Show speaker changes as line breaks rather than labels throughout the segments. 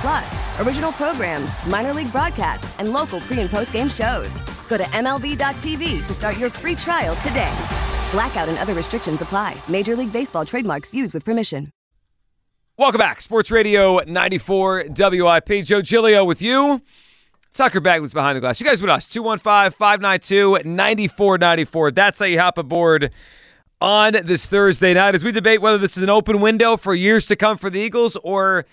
Plus, original programs, minor league broadcasts, and local pre and post game shows. Go to MLB.tv to start your free trial today. Blackout and other restrictions apply. Major League Baseball trademarks used with permission.
Welcome back. Sports Radio 94 WIP. Joe Giglio with you. Tucker Bagley's behind the glass. You guys with us. 215 592 9494. That's how you hop aboard on this Thursday night as we debate whether this is an open window for years to come for the Eagles or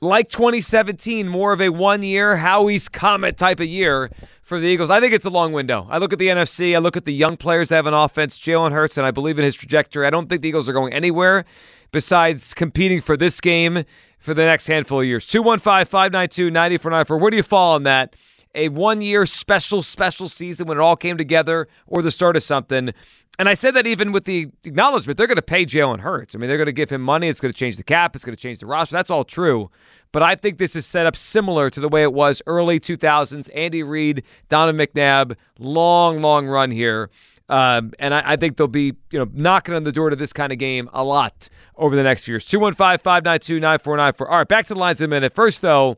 like 2017, more of a one year Howie's Comet type of year for the Eagles. I think it's a long window. I look at the NFC, I look at the young players that have an offense, Jalen Hurts, and I believe in his trajectory. I don't think the Eagles are going anywhere besides competing for this game for the next handful of years. 215 592 9494. Where do you fall on that? A one year special, special season when it all came together or the start of something? And I said that even with the acknowledgement, they're going to pay Jalen Hurts. I mean, they're going to give him money. It's going to change the cap. It's going to change the roster. That's all true. But I think this is set up similar to the way it was early 2000s. Andy Reid, Donovan McNabb, long, long run here. Um, and I, I, think they'll be, you know, knocking on the door to this kind of game a lot over the next years. 215 592 9494. All right, back to the lines in a minute. First, though,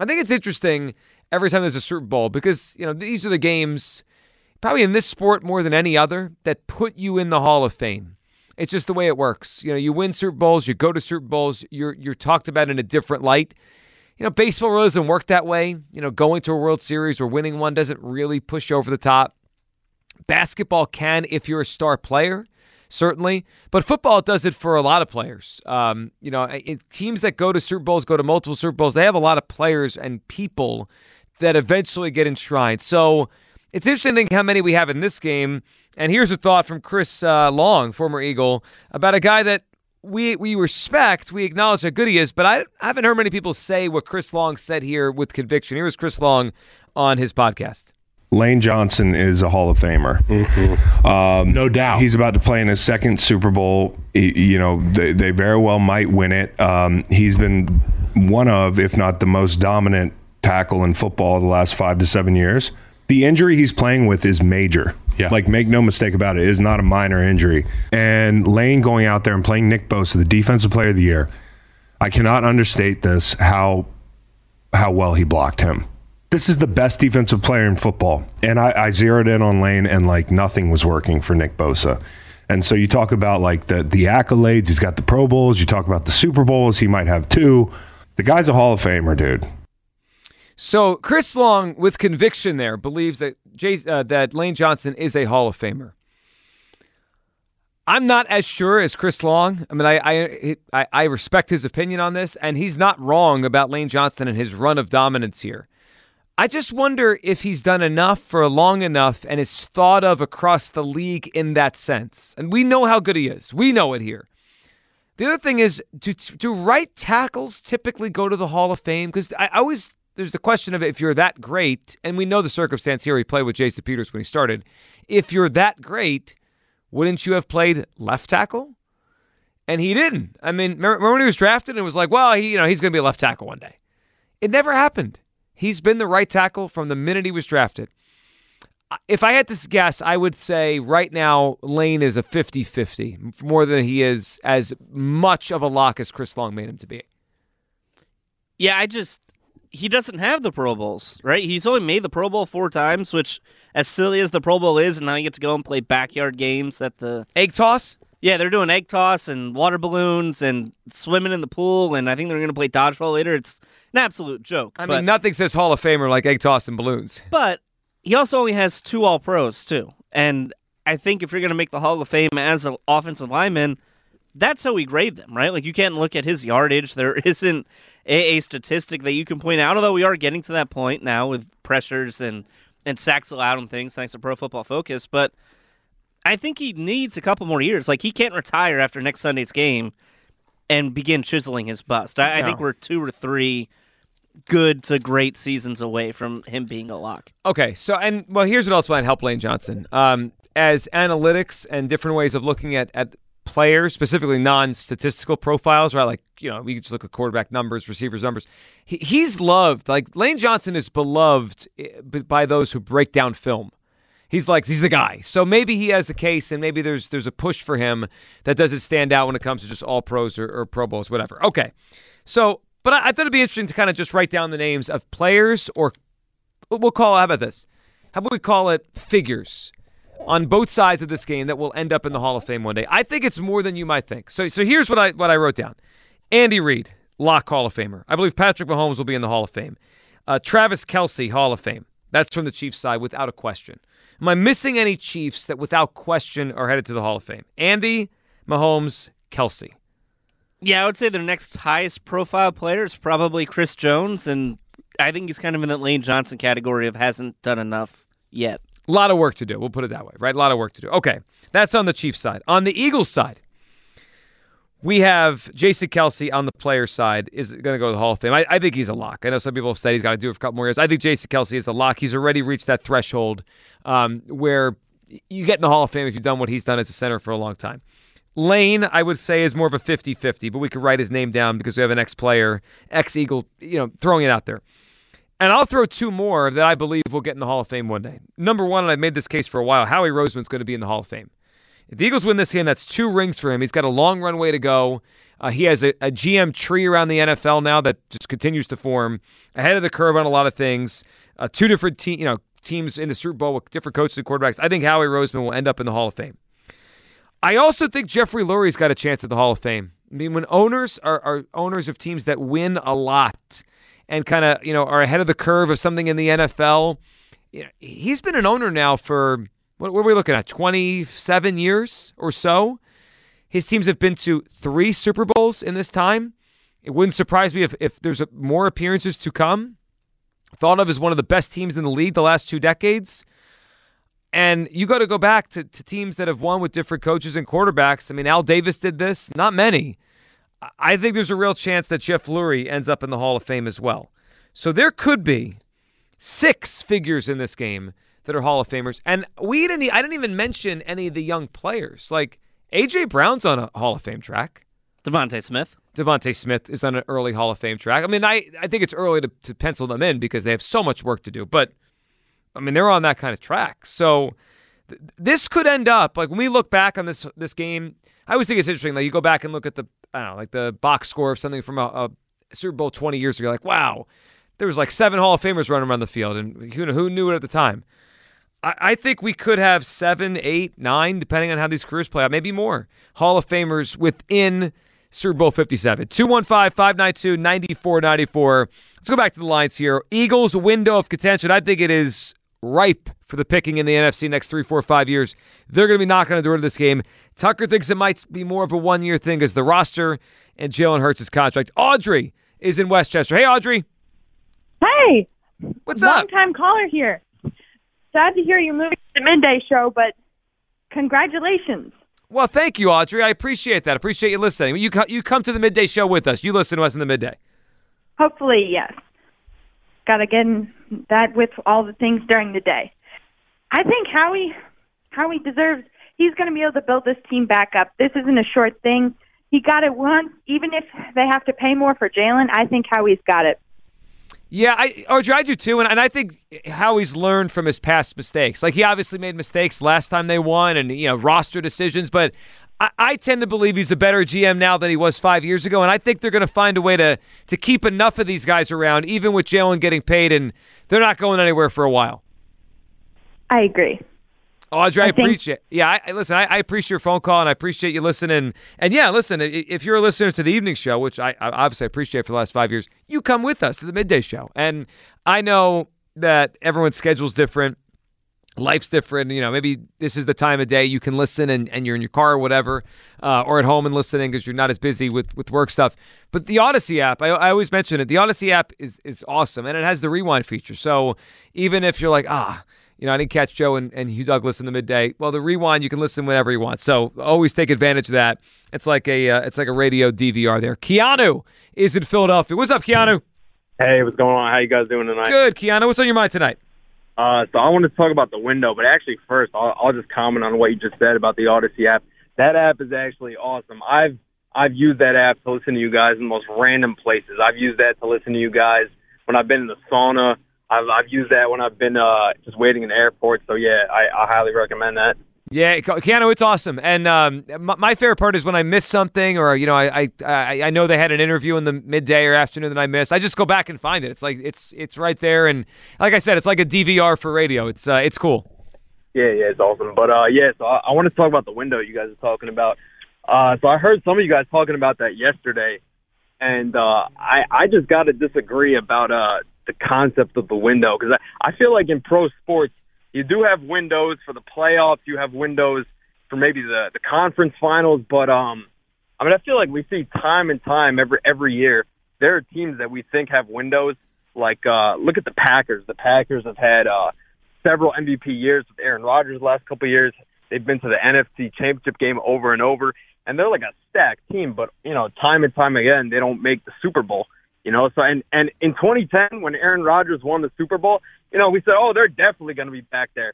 I think it's interesting every time there's a Super Bowl because, you know, these are the games – probably in this sport more than any other, that put you in the Hall of Fame. It's just the way it works. You know, you win Super Bowls, you go to Super Bowls, you're you're talked about in a different light. You know, baseball really doesn't work that way. You know, going to a World Series or winning one doesn't really push you over the top. Basketball can if you're a star player, certainly, but football does it for a lot of players. Um, you know, it, teams that go to Super Bowls, go to multiple Super Bowls, they have a lot of players and people that eventually get enshrined. So it's interesting to think how many we have in this game. And here's a thought from Chris uh, Long, former Eagle, about a guy that we we respect, we acknowledge how good he is, but I, I haven't heard many people say what Chris Long said here with conviction. Here was Chris Long on his podcast.
Lane Johnson is a Hall of Famer.
Mm-hmm. Um, no doubt.
He's about to play in his second Super Bowl. He, you know, they, they, very well might win it. Um, he's been one of, if not the most dominant tackle in football the last five to seven years the injury he's playing with is major.
Yeah.
Like, make no mistake about it, it is not a minor injury. And Lane going out there and playing Nick Bosa, the defensive player of the year, I cannot understate this how how well he blocked him. This is the best defensive player in football. And I, I zeroed in on Lane and like nothing was working for Nick Bosa. And so you talk about like the the accolades, he's got the Pro Bowls, you talk about the Super Bowls, he might have two. The guy's a Hall of Famer, dude.
So Chris Long, with conviction, there believes that Jay, uh, that Lane Johnson is a Hall of Famer. I'm not as sure as Chris Long. I mean, I, I I respect his opinion on this, and he's not wrong about Lane Johnson and his run of dominance here. I just wonder if he's done enough for long enough and is thought of across the league in that sense. And we know how good he is. We know it here. The other thing is, do, do right tackles typically go to the Hall of Fame? Because I, I always there's the question of if you're that great, and we know the circumstance here. He played with Jason Peters when he started. If you're that great, wouldn't you have played left tackle? And he didn't. I mean, remember when he was drafted? And it was like, well, he, you know, he's going to be a left tackle one day. It never happened. He's been the right tackle from the minute he was drafted. If I had to guess, I would say right now Lane is a 50 50, more than he is as much of a lock as Chris Long made him to be.
Yeah, I just he doesn't have the Pro Bowls, right? He's only made the Pro Bowl four times, which, as silly as the Pro Bowl is, and now you get to go and play backyard games at the
egg toss.
Yeah, they're doing egg toss and water balloons and swimming in the pool, and I think they're going to play dodgeball later. It's an absolute joke.
I mean, nothing says Hall of Famer like egg toss and balloons.
But he also only has two All Pros too, and I think if you're going to make the Hall of Fame as an offensive lineman, that's how we grade them, right? Like you can't look at his yardage. There isn't a, a statistic that you can point out. Although we are getting to that point now with pressures and and sacks allowed and things, thanks to Pro Football Focus, but. I think he needs a couple more years. Like he can't retire after next Sunday's game and begin chiseling his bust. I,
No.
I think we're two or three good to great seasons away from him being a lock.
Okay, so and well, here's what else might help Lane Johnson. Um, as analytics and different ways of looking at at players, specifically non-statistical profiles, right? Like you know, we just look at quarterback numbers, receivers numbers. He, he's loved. Like Lane Johnson is beloved eh, by those who break down film. He's like he's the guy. So maybe he has a case, and maybe there's there's a push for him that doesn't stand out when it comes to just all pros or, or Pro Bowls, whatever. Okay, so but I, I thought it'd be interesting to kind of just write down the names of players or we'll call how about this? How about we call it figures on both sides of this game that will end up in the Hall of Fame one day? I think it's more than you might think. So so here's what I what I wrote down. Andy Reid, lock Hall of Famer. I believe Patrick Mahomes will be in the Hall of Fame. Uh, Travis Kelce, Hall of Fame. That's from the Chiefs side without a question. Am I missing any Chiefs that without question are headed to the Hall of Fame? Andy, Mahomes, Kelce.
Yeah, I would say their next highest profile player is probably Chris Jones, and I think he's kind of in that Lane Johnson category of hasn't done enough yet.
A lot of work to do. We'll put it that way, right? A lot of work to do. Okay, that's on the Chiefs side. On the Eagles side, we have Jason Kelce on the player side is going to go to the Hall of Fame. I, I think he's a lock. I know some people have said he's got to do it for a couple more years. I think Jason Kelce is a lock. He's already reached that threshold um, where you get in the Hall of Fame if you've done what he's done as a center for a long time. Lane, I would say, is more of a 50 50, but we could write his name down because we have an ex player, ex Eagle, you know, throwing it out there. And I'll throw two more that I believe will get in the Hall of Fame one day. Number one, and I've made this case for a while, Howie Roseman's going to be in the Hall of Fame. If the Eagles win this game, that's two rings for him. He's got a long runway to go. Uh, he has a, a GM tree around the NFL now that just continues to form ahead of the curve on a lot of things. Uh, two different te- you know teams in the Super Bowl with different coaches and quarterbacks. I think Howie Roseman will end up in the Hall of Fame. I also think Jeffrey Lurie's got a chance at the Hall of Fame. I mean, when owners are, are owners of teams that win a lot and kind of you know are ahead of the curve of something in the NFL, you know, he's been an owner now for what, what are we looking at? Twenty seven years or so. His teams have been to three Super Bowls in this time. It wouldn't surprise me if, if there's a, more appearances to come. Thought of as one of the best teams in the league the last two decades. And you got to go back to, to teams that have won with different coaches and quarterbacks. I mean, Al Davis did this, not many. I- think there's a real chance that Jeff Lurie ends up in the Hall of Fame as well. So there could be six figures in this game that are Hall of Famers. And we didn't, I didn't even mention any of the young players. Like A.J. Brown's on a Hall of Fame track.
DeVonta Smith.
DeVonta Smith is on an early Hall of Fame track. I mean, I, I think it's early to, to pencil them in because they have so much work to do. But I mean, they're on that kind of track. So th- this could end up like when we look back on this this game. I always think it's interesting. Like you go back and look at the I don't know, like the box score of something from a, a Super Bowl 20 years ago. Like, wow, there was like seven Hall of Famers running around the field, and who who knew it at the time? I, I think we could have seven, eight, nine, depending on how these careers play out, maybe more Hall of Famers within Super Bowl 57. 215 592 9494. Let's go back to the lines here. Eagles' window of contention. I think it is ripe for the picking in the NFC next three, four, five years. They're going to be knocking on the door to this game. Tucker thinks it might be more of a one year thing as the roster and Jalen Hurts' contract. Audrey is in Westchester. Hey, Audrey.
Hey,
What's
long
up?
Long time caller here. Sad to hear you're moving to the midday show, but congratulations.
Well, thank you, Audrey. I appreciate that. Appreciate you listening. You, you come to the midday show with us. You listen to us in the midday.
Hopefully, yes. Got to get in that with all the things during the day. I think Howie, Howie deserves. He's going to be able to build this team back up. This isn't a short thing. He got it once. Even if they have to pay more for Jalen, I think Howie's got it.
Yeah, I, Audrey, I do too, and, and I think how he's learned from his past mistakes. Like he obviously made mistakes last time they won, and you know roster decisions. But I, I tend to believe he's a better GM now than he was five years ago, and I think they're going to find a way to to keep enough of these guys around, even with Jalen getting paid, and they're not going anywhere for a while.
I agree.
Audrey, I,
I think-
appreciate. Yeah, I, listen. I, I appreciate your phone call, and I appreciate you listening. And yeah, listen. If you're a listener to the evening show, which I, I obviously appreciate for the last five years, you come with us to the midday show. And I know that everyone's schedule's different. Life's different. You know, maybe this is the time of day you can listen and, and you're in your car or whatever, uh, or at home and listening because you're not as busy with, with work stuff. But the Audacy app, I, I always mention it. The Audacy app is is awesome and it has the rewind feature. So even if you're like, ah, you know, I didn't catch Joe and, and Hugh Douglas in the midday. Well, the rewind you can listen whenever you want. So always take advantage of that. It's like a uh, it's like a radio DVR there. Keanu is in Philadelphia. What's up, Keanu?
Hey, what's going on? How you guys doing tonight?
Good, Keanu. What's on your mind tonight?
Uh, so I wanted to talk about the window, but actually first I'll, I'll just comment on what you just said about the Audacy app. That app is actually awesome. I've I've used that app to listen to you guys in the most random places. I've used that to listen to you guys when I've been in the sauna. I've I've used that when I've been uh just waiting in the airport. So yeah, I, I highly recommend that.
Yeah, Keanu, it's awesome. And um, my, my, favorite part is when I miss something, or you know, I, I I know they had an interview in the midday or afternoon that I missed. I just go back and find it. It's like it's it's right there, and like I said, it's like a DVR for radio. It's uh, it's cool.
Yeah, yeah, it's awesome. But uh, yeah, so I, I want to talk about the window you guys are talking about. Uh, so I heard some of you guys talking about that yesterday, and uh, I I just got to disagree about uh the concept of the window because I, I feel like in pro sports you do have windows for the playoffs. You have windows for maybe the the conference finals. But um, I mean, I feel like we see time and time every every year there are teams that we think have windows. Like uh, look at the Packers. The Packers have had uh, several MVP years with Aaron Rodgers the last couple of years. They've been to the NFC Championship game over and over, and they're like a stacked team. But you know, time and time again, they don't make the Super Bowl. You know, so and and in 2010 when Aaron Rodgers won the Super Bowl, you know, we said, oh, they're definitely going to be back there.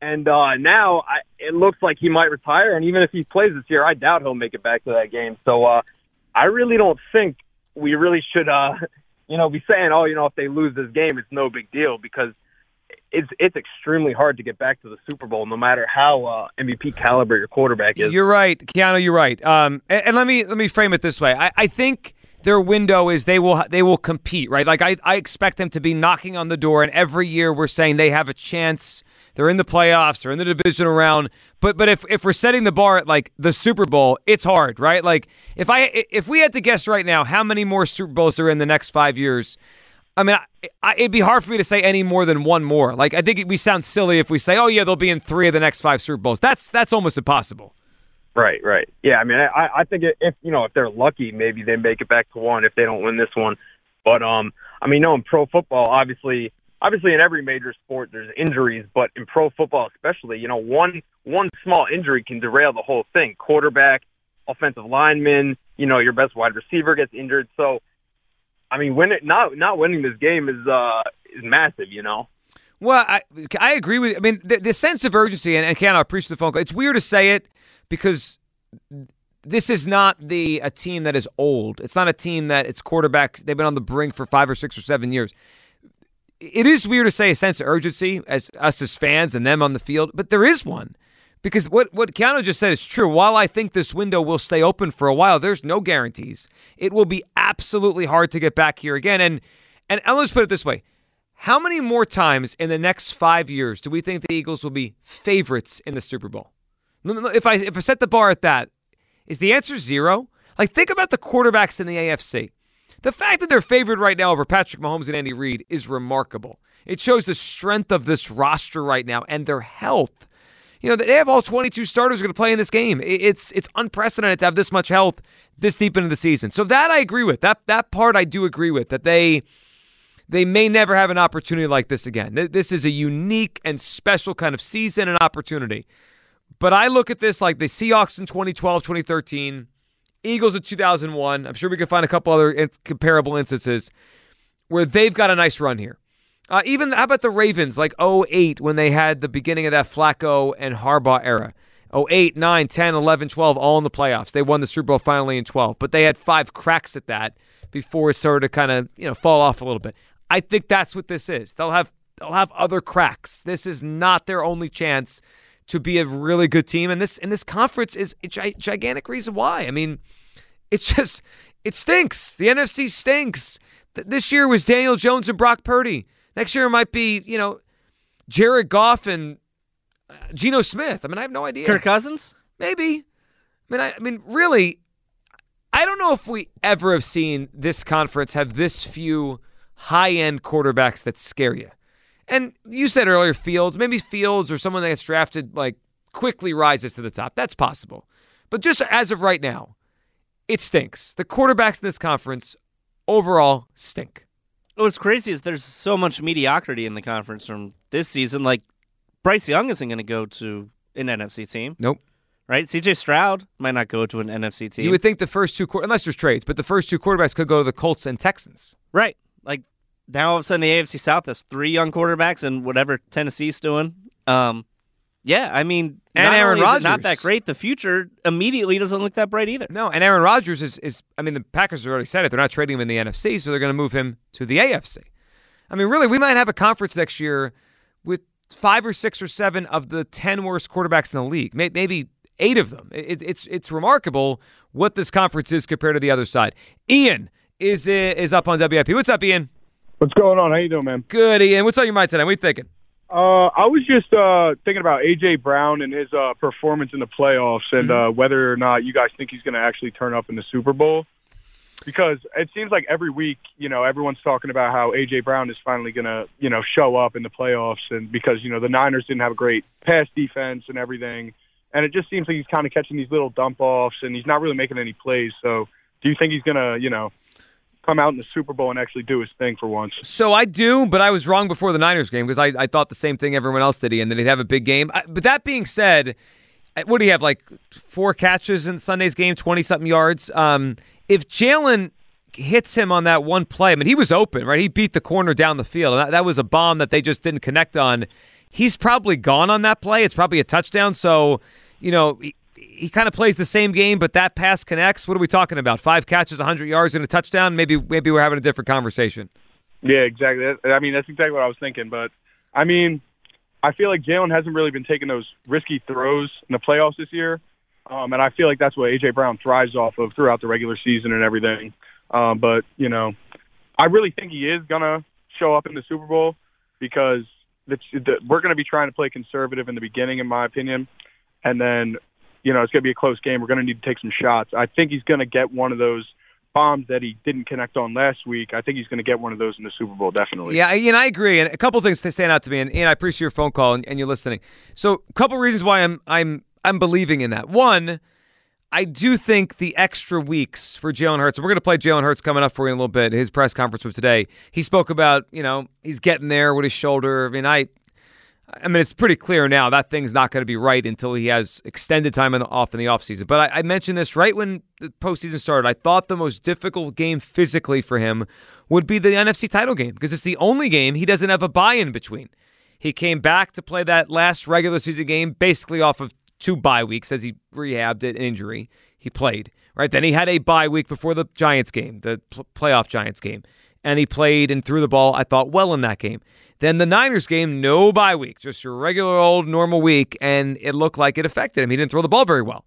And uh, now I, it looks like he might retire, and even if he plays this year, I doubt he'll make it back to that game. So uh, I really don't think we really should, uh, you know, be saying, oh, you know, if they lose this game, it's no big deal because it's it's extremely hard to get back to the Super Bowl, no matter how uh, MVP caliber your quarterback is.
You're right, Keanu. You're right. Um, and, and let me let me frame it this way. I, I think their window is they will they will compete, right? Like I, I expect them to be knocking on the door, and every year we're saying they have a chance. They're in the playoffs, they're in the divisional round. But but if if we're setting the bar at like the Super Bowl, it's hard, right? Like if I if we had to guess right now how many more Super Bowls are in the next five years, I mean, I, I, it'd be hard for me to say any more than one more. Like I think we sound silly if we say, oh yeah, they'll be in three of the next five Super Bowls. That's that's almost impossible.
Right, right. Yeah, I mean, I, I think if you know if they're lucky, maybe they make it back to one if they don't win this one. But um, I mean, no, in pro football, obviously, obviously in every major sport there's injuries, but in pro football especially, you know, one one small injury can derail the whole thing. Quarterback, offensive lineman, you know, your best wide receiver gets injured. So, I mean, win it not not winning this game is uh is massive, you know.
Well, I I agree with. I mean, the, the sense of urgency, and, and I appreciate the phone call. It's weird to say it because this is not the a team that is old. It's not a team that its quarterbacks they've been on the brink for five or six or seven years. It is weird to say a sense of urgency as us as fans and them on the field, but there is one. Because what, what Keanu just said is true. While I think this window will stay open for a while, there's no guarantees. It will be absolutely hard to get back here again. And, and let's put it this way. How many more times in the next five years do we think the Eagles will be favorites in the Super Bowl? If I if I set the bar at that, is the answer zero? Like think about the quarterbacks in the AFC. The fact that they're favored right now over Patrick Mahomes and Andy Reid is remarkable. It shows the strength of this roster right now and their health. You know, they have all 22 starters going to play in this game. It's it's unprecedented to have this much health this deep into the season. So that I agree with. That that part I do agree with that they they may never have an opportunity like this again. This is a unique and special kind of season and opportunity but I look at this like the Seahawks in 2012, 2013, Eagles in 2001. I'm sure we can find a couple other comparable instances where they've got a nice run here. Uh, even how about the Ravens, like 08, when they had the beginning of that Flacco and Harbaugh era? 08, 9, 10, 11, 12, all in the playoffs. They won the Super Bowl finally in 12, but they had five cracks at that before it started to kind of you know fall off a little bit. I think that's what this is. They'll have they'll have other cracks. This is not their only chance to be a really good team. And this and this conference is a gigantic reason why. I mean, it's just it stinks. The NFC stinks. This year was Daniel Jones and Brock Purdy. Next year it might be you know Jared Goff and uh, Geno Smith. I mean, I have no idea.
Kirk Cousins,
maybe. I mean, I, I mean, really, I don't know if we ever have seen this conference have this few high end quarterbacks that scare you. And you said earlier, Fields, maybe Fields or someone that gets drafted like quickly rises to the top. That's possible. But just as of right now, it stinks. The quarterbacks in this conference overall stink.
What's crazy is there's so much mediocrity in the conference from this season. Like Bryce Young isn't going to go to an NFC team.
Nope.
Right? CJ Stroud might not go to an NFC team.
You would think the first two, unless there's trades, but the first two quarterbacks could go to the Colts and Texans.
Right. Now all of a sudden the AFC South has three young quarterbacks and whatever Tennessee's doing. Um, yeah, I mean,
and Aaron Rodgers
not that great. The future immediately doesn't look that bright either.
No, and Aaron Rodgers is is. I mean, the Packers have already said it. They're not trading him in the NFC, so they're going to move him to the AFC. I mean, really, we might have a conference next year with five or six or seven of the ten worst quarterbacks in the league. Maybe eight of them. It, it's it's remarkable what this conference is compared to the other side. Ian is is up on WIP. What's up, Ian?
What's going on? How you doing, man?
Good, Ian. What's on your mind today? What are you thinking?
Uh, I was just uh, thinking about AJ Brown and his uh, performance in the playoffs, and
Mm-hmm.
uh, whether or not you guys think he's going to actually turn up in the Super Bowl. Because it seems like every week, you know, everyone's talking about how AJ Brown is finally going to, you know, show up in the playoffs, and because you know the Niners didn't have a great pass defense and everything, and it just seems like he's kind of catching these little dump offs, and he's not really making any plays. So, do you think he's going to, you know, come out in the Super Bowl and actually do his thing for once?
So I do, but I was wrong before the Niners game because I, I thought the same thing everyone else did, and that he'd have a big game. I- But that being said, what do you have, like four catches in Sunday's game, 20 something yards? Um, if Jalen hits him on that one play, I mean, he was open, right? He beat the corner down the field. That, that was a bomb that they just didn't connect on. He's probably gone on that play. It's probably a touchdown. So, you know, he, kind of plays the same game, but that pass connects. What are we talking about? Five catches, 100 yards, and a touchdown? Maybe, maybe we're having a different conversation.
Yeah, exactly. I mean, that's exactly what I was thinking. But I mean, I feel like Jalen hasn't really been taking those risky throws in the playoffs this year, um, and I feel like that's what AJ Brown thrives off of throughout the regular season and everything. Um, but you know, I really think he is gonna show up in the Super Bowl because the, the, we're going to be trying to play conservative in the beginning, in my opinion, and then you know it's going to be a close game. We're going to need to take some shots. I think he's going to get one of those bombs that he didn't connect on last week. I think he's going to get one of those in the Super Bowl, definitely.
Yeah, and I agree. And a couple things stand out to me, and, and I appreciate your phone call and, and you listening. So, a couple reasons why I'm I'm I'm believing in that. One, I do think the extra weeks for Jalen Hurts. We're going to play Jalen Hurts coming up for you in a little bit. His press conference was today. He spoke about you know he's getting there with his shoulder. I mean, I. I mean, it's pretty clear now that thing's not going to be right until he has extended time in the, off in the offseason. But I, I mentioned this right when the postseason started. I thought the most difficult game physically for him would be the NFC title game because it's the only game he doesn't have a bye in between. He came back to play that last regular season game basically off of two bye weeks as he rehabbed an injury. He played, right? Then he had a bye week before the Giants game, the pl- playoff Giants game, and he played and threw the ball, I thought, well in that game. Then the Niners game, no bye week, just your regular old normal week, and it looked like it affected him. He didn't throw the ball very well.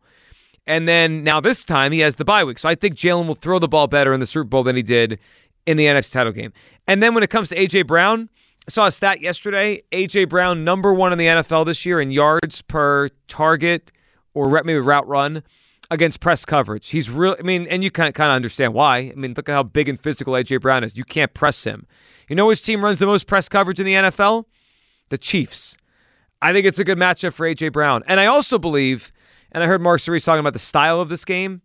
And then now this time he has the bye week. So I think Jalen will throw the ball better in the Super Bowl than he did in the NFC title game. And then when it comes to A.J. Brown, I saw a stat yesterday. A.J. Brown, number one in the NFL this year in yards per target or maybe route run against press coverage. He's real. I mean, and you kind of kind of understand why. I mean, look at how big and physical AJ Brown is. You can't press him. You know which team runs the most press coverage in the NFL? The Chiefs. I think it's a good matchup for AJ Brown, and I also believe, and I heard Mark Cerise talking about the style of this game.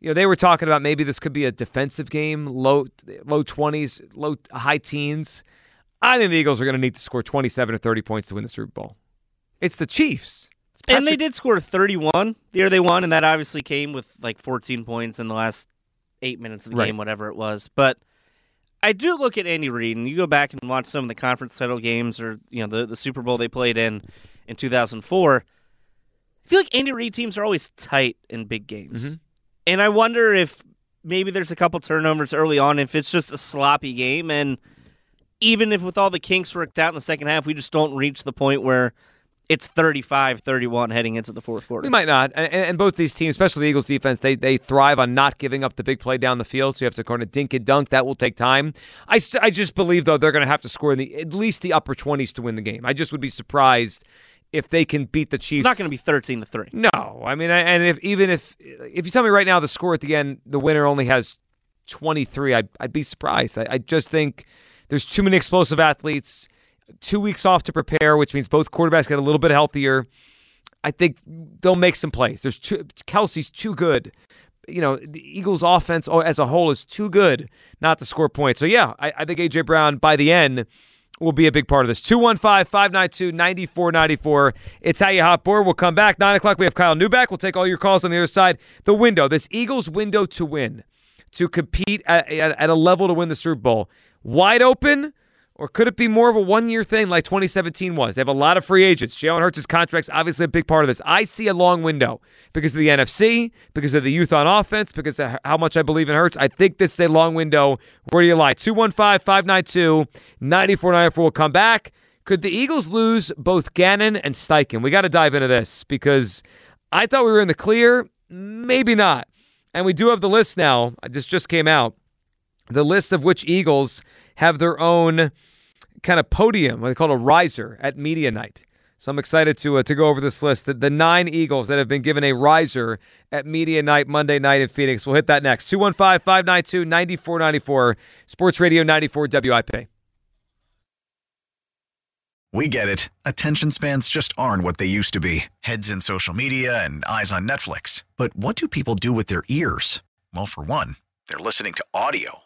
You know, they were talking about maybe this could be a defensive game, low low twenties, low high teens. I think the Eagles are going to need to score twenty seven or thirty points to win the Super Bowl. It's the Chiefs. It's
And they did score 31 the year they won, and that obviously came with like 14 points in the last eight minutes of the
Right.
game, whatever it was. But I do look at Andy Reid, and you go back and watch some of the conference title games or you know the the Super Bowl they played in in 2004. I feel like Andy Reid teams are always tight in big games,
Mhm.
and I wonder if maybe there's a couple turnovers early on if it's just a sloppy game, and even if with all the kinks worked out in the second half, we just don't reach the point where it's 35-31 heading into the fourth quarter.
We might not. And, and both these teams, especially the Eagles defense, they they thrive on not giving up the big play down the field. So you have to kind of dink and dunk. That will take time. I, I just believe though they're going to have to score in the at least the upper twenties to win the game. I just would be surprised if they can beat the Chiefs.
It's not going to be 13 to 3.
No, I mean, I- and if even if if you tell me right now the score at the end, the winner only has twenty three, I'd I'd be surprised. I, I just think there's too many explosive athletes. Two weeks off to prepare, which means both quarterbacks get a little bit healthier. I think they'll make some plays. There's Kelce's too good. You know, the Eagles' offense as a whole is too good not to score points. So, yeah, I, I think A.J. Brown by the end will be a big part of this. 215 592 9494. It's how you hot board. We'll come back. 9 o'clock, we have Kyle Neubeck. We'll take all your calls on the other side. The window, this Eagles window to win, to compete at, at, at a level to win the Super Bowl. Wide open or could it be more of a one year thing like 2017 was? They have a lot of free agents. Jalen Hurts' contract's obviously a big part of this. I see a long window because of the NFC, because of the youth on offense, because of how much I believe in Hurts. I think this is a long window. Where do you lie? 215 592 9494 will come back. Could the Eagles lose both Gannon and Steichen? We got to dive into this because I thought we were in the clear. Maybe not. And we do have the list now. This just came out. The list of which Eagles have their own kind of podium, what they call it a riser at media night. So I'm excited to uh, to go over this list. The, the nine Eagles that have been given a riser at media night Monday night in Phoenix. We'll hit that next. 215 592 9494, Sports Radio 94 WIP.
We get it. Attention spans just aren't what they used to be heads in social media and eyes on Netflix. But what do people do with their ears? Well, for one, they're listening to audio.